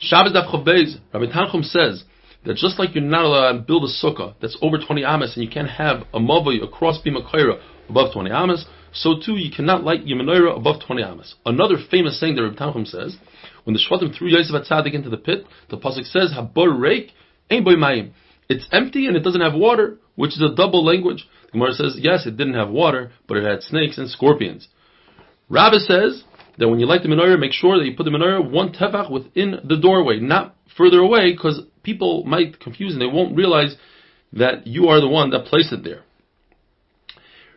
Shabbos Daf Chaf Beis, Rabbi Tanchum says that just like you're not allowed to build a sukkah that's over 20 amas and you can't have a mavoi, a cross beam, a kaira above 20 amas, so too you cannot light your menorah above 20 amas. Another famous saying that Rabbi Tanchum says, when the Shvatim threw Yosef Atzadik into the pit, the pasuk says, "Habor reik ein boy mayim." It's empty and it doesn't have water, which is a double language. The Gemara says, yes, it didn't have water, but it had snakes and scorpions. Rabbi says that when you light the menorah, make sure that you put the menorah one tefach within the doorway, not further away, because people might confuse and they won't realize that you are the one that placed it there.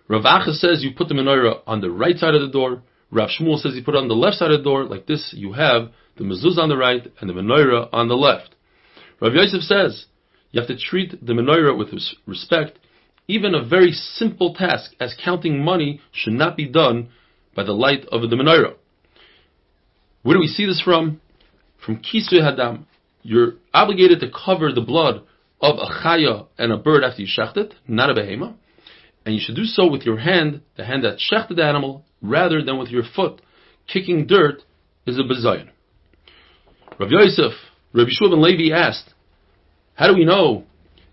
Rav Acha says you put the menorah on the right side of the door. Rav Shmuel says you put it on the left side of the door. Like this, you have the mezuzah on the right and the menorah on the left. Rav Yosef says you have to treat the menorah with respect. Even a very simple task as counting money should not be done by the light of the menorah. Where do we see this from? From Kisui Hadam. You're obligated to cover the blood of a chaya and a bird after you shecht it, not a behema. And you should do so with your hand, the hand that shechted the animal, rather than with your foot. Kicking dirt is a bezayin. Rav Yosef, Rabbi Shua ben Levi asked, how do we know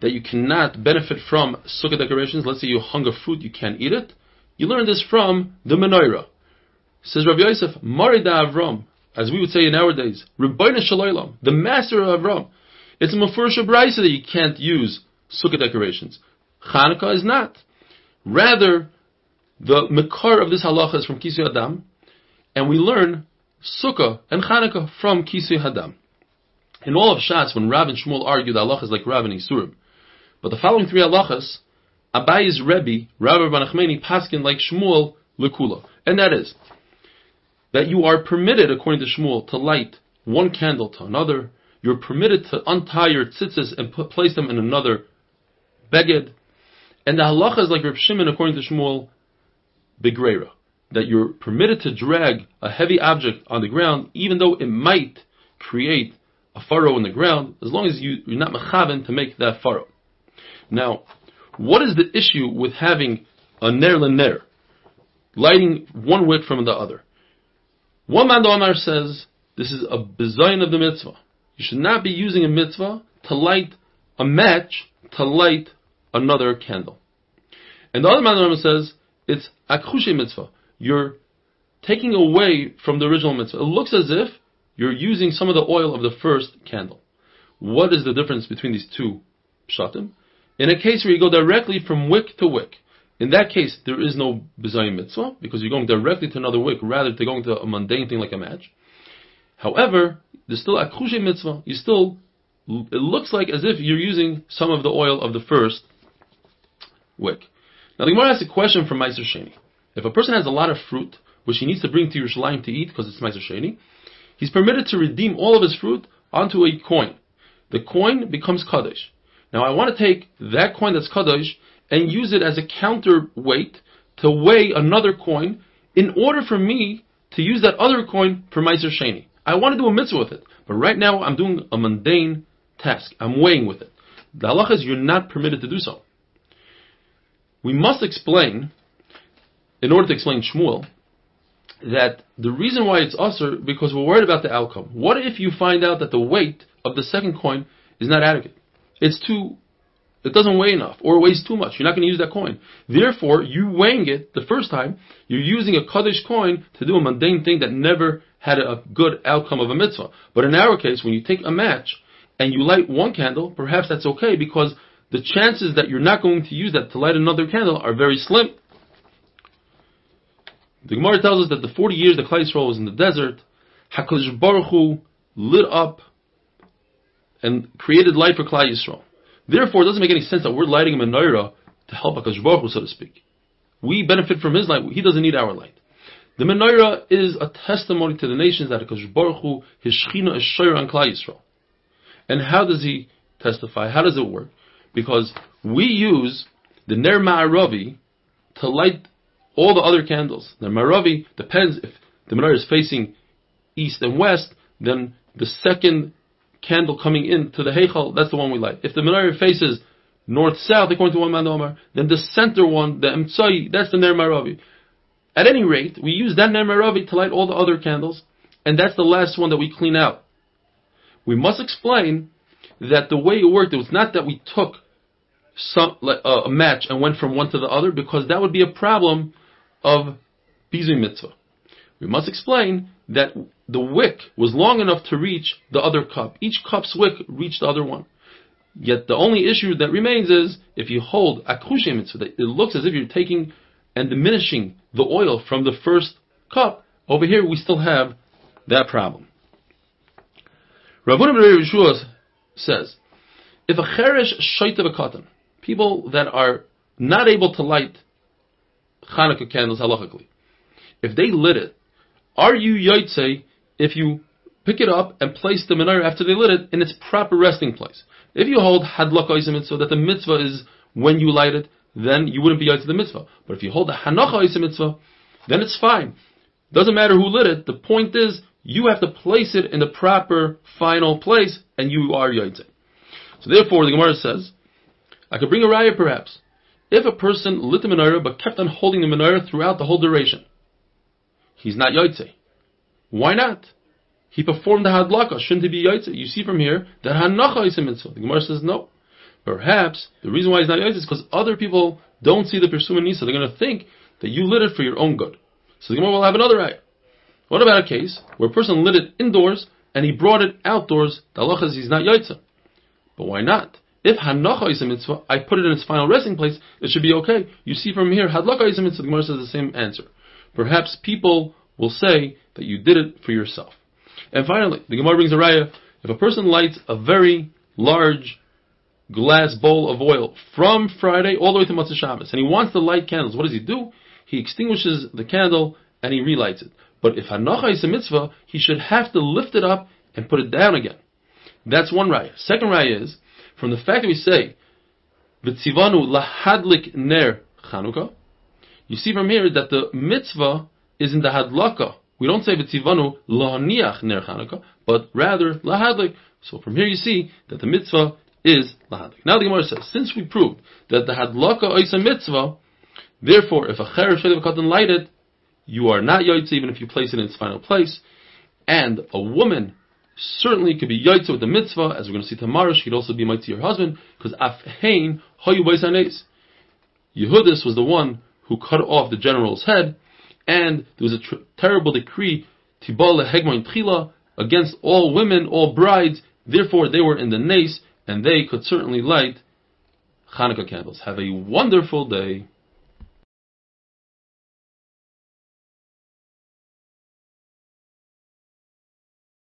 that you cannot benefit from sukkah decorations? Let's say you hung a fruit, you can't eat it. You learn this from the menorah. Says Rabbi Yosef, Marida Avram, as we would say in our days, Rabbeinu Shalaylam, the master of Avram. It's a Mefurish Braisa that you can't use sukkah decorations. Hanukkah is not. Rather, the Mekar of this halacha is from Kisui Hadam, and we learn Sukkah and Chanukah from Kisui Hadam. In all of Shas, when Rav and Shmuel argue the halachas like Rav and Isurim, but the following three halachas, Abayi's Rebbe, Rav bar Nachmani, Paskin like Shmuel, Lekula. And that is, that you are permitted, according to Shmuel, to light one candle to another. You're permitted to untie your tzitzis and put, place them in another beged. And the halacha is like Reb Shimon, according to Shmuel, begrera, that you're permitted to drag a heavy object on the ground, even though it might create a furrow in the ground, as long as you, you're not mechaven to make that furrow. Now, what is the issue with having a ner ner, lighting one wick from the other? One man the Omar says this is a bizayin of the mitzvah. You should not be using a mitzvah to light a match to light another candle. And the other man says it's akhushe mitzvah. You're taking away from the original mitzvah. It looks as if you're using some of the oil of the first candle. What is the difference between these two pshatim? In a case where you go directly from wick to wick, in that case there is no bizayim mitzvah because you're going directly to another wick rather than going to a mundane thing like a match. However, there's still akhushe mitzvah. You still it looks like as if you're using some of the oil of the first wick. Now the Gemara asks a question from Meiser Sheni. If a person has a lot of fruit, which he needs to bring to Yerushalayim to eat because it's Meiser Sheni, he's permitted to redeem all of his fruit onto a coin. The coin becomes Kaddish. Now I want to take that coin that's Kaddish and use it as a counterweight to weigh another coin in order for me to use that other coin for Meiser Sheni. I want to do a mitzvah with it, but right now I'm doing a mundane task. I'm weighing with it. The halacha is you're not permitted to do so we must explain, in order to explain Shmuel, that the reason why it's usher because we're worried about the outcome. What if you find out that the weight of the second coin is not adequate? It's too, it doesn't weigh enough, or weighs too much. You're not going to use that coin. Therefore, you weighing it the first time, you're using a Kaddish coin to do a mundane thing that never had a good outcome of a mitzvah. But in our case, when you take a match and you light one candle, perhaps that's okay because the chances that you're not going to use that to light another candle are very slim. The Gemara tells us that the 40 years that Klal Yisrael was in the desert, HaKadosh Baruch Hu lit up and created light for Klal Yisrael. Therefore, it doesn't make any sense that we're lighting a menorah to help HaKadosh Baruch so to speak. We benefit from his light. He doesn't need our light. The menorah is a testimony to the nations that HaKadosh Baruch Hu, his Shechina is Shoyer on Klal Yisrael. And how does he testify? How does it work? because we use the Ner Ma'aravi to light all the other candles. The Ma'aravi depends if the menorah is facing east and west, then the second candle coming into the Heichal, that's the one we light. If the menorah faces north-south, according to one man Omar, then the center one, the Emtsai, that's the Ner Ma'aravi. At any rate, we use that Ner Ma'aravi to light all the other candles, and that's the last one that we clean out. we must explain that the way it worked, it was not that we took some uh, a match and went from one to the other, because that would be a problem of bizui mitzvah. We must explain that the wick was long enough to reach the other cup. Each cup's wick reached the other one. Yet the only issue that remains is if you hold akushe mitzvah, it looks as if you're taking and diminishing the oil from the first cup. Over here, we still have that problem. Rabbi Yeshua says, if a cheresh shaita katan, people that are not able to light Hanukkah candles halachically, if they lit it, are you yaitse if you pick it up and place the menorah after they lit it in its proper resting place? If you hold hadlaka mitzvah that the mitzvah is when you light it, then you wouldn't be yaitse the mitzvah. But if you hold the hanacha mitzvah, then it's fine. Doesn't matter who lit it. The point is you have to place it in the proper final place, and you are yaitse. So therefore, the Gemara says, I could bring a raya perhaps. If a person lit the menorah but kept on holding the menorah throughout the whole duration, he's not yaitse. Why not? He performed the hadlaka. Shouldn't he be yaitse? You see from here that hanacha is a mitzvah. The Gemara says no. Perhaps the reason why he's not yaitse is because other people don't see the Pirsum Nisa. They're going to think that you lit it for your own good. So the Gemara will have another raya. What about a case where a person lit it indoors and he brought it outdoors? The halacha is he's not yaitse. But why not? If hanacha is a mitzvah, I put it in its final resting place, it should be okay. You see from here, hadlaka is a mitzvah, the Gemara says the same answer. Perhaps people will say that you did it for yourself. And finally, the Gemara brings a raya, if a person lights a very large glass bowl of oil from Friday all the way to Motzei Shabbos, and he wants to light candles, what does he do? He extinguishes the candle and he relights it. But if hanacha is a mitzvah, he should have to lift it up and put it down again. That's one raya. Second raya is, from the fact that we say, V'tzivanu lahadlik ner Chanukah, you see from here that the mitzvah is in the hadlaka. We don't say v'tzivanu lahaniach ner Chanukah, but rather lahadlik. So from here you see that the mitzvah is lahadlik. Now the Gemara says, since we proved that the hadlaka is a mitzvah, therefore if a cheresh katan light it, you are not yaitz even if you place it in its final place, and a woman certainly could be yaitza with the mitzvah, as we're going to see tomorrow. She could also be mitzvah your husband, because afhein baisanes. Yehudis was the one who cut off the general's head, and there was a tr- terrible decree tibal hegmoin tchila against all women, all brides. Therefore, they were in the nace, and they could certainly light Hanukkah candles. Have a wonderful day.